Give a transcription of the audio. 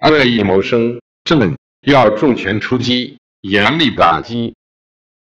恶意谋生，朕要重拳出击，严厉打击。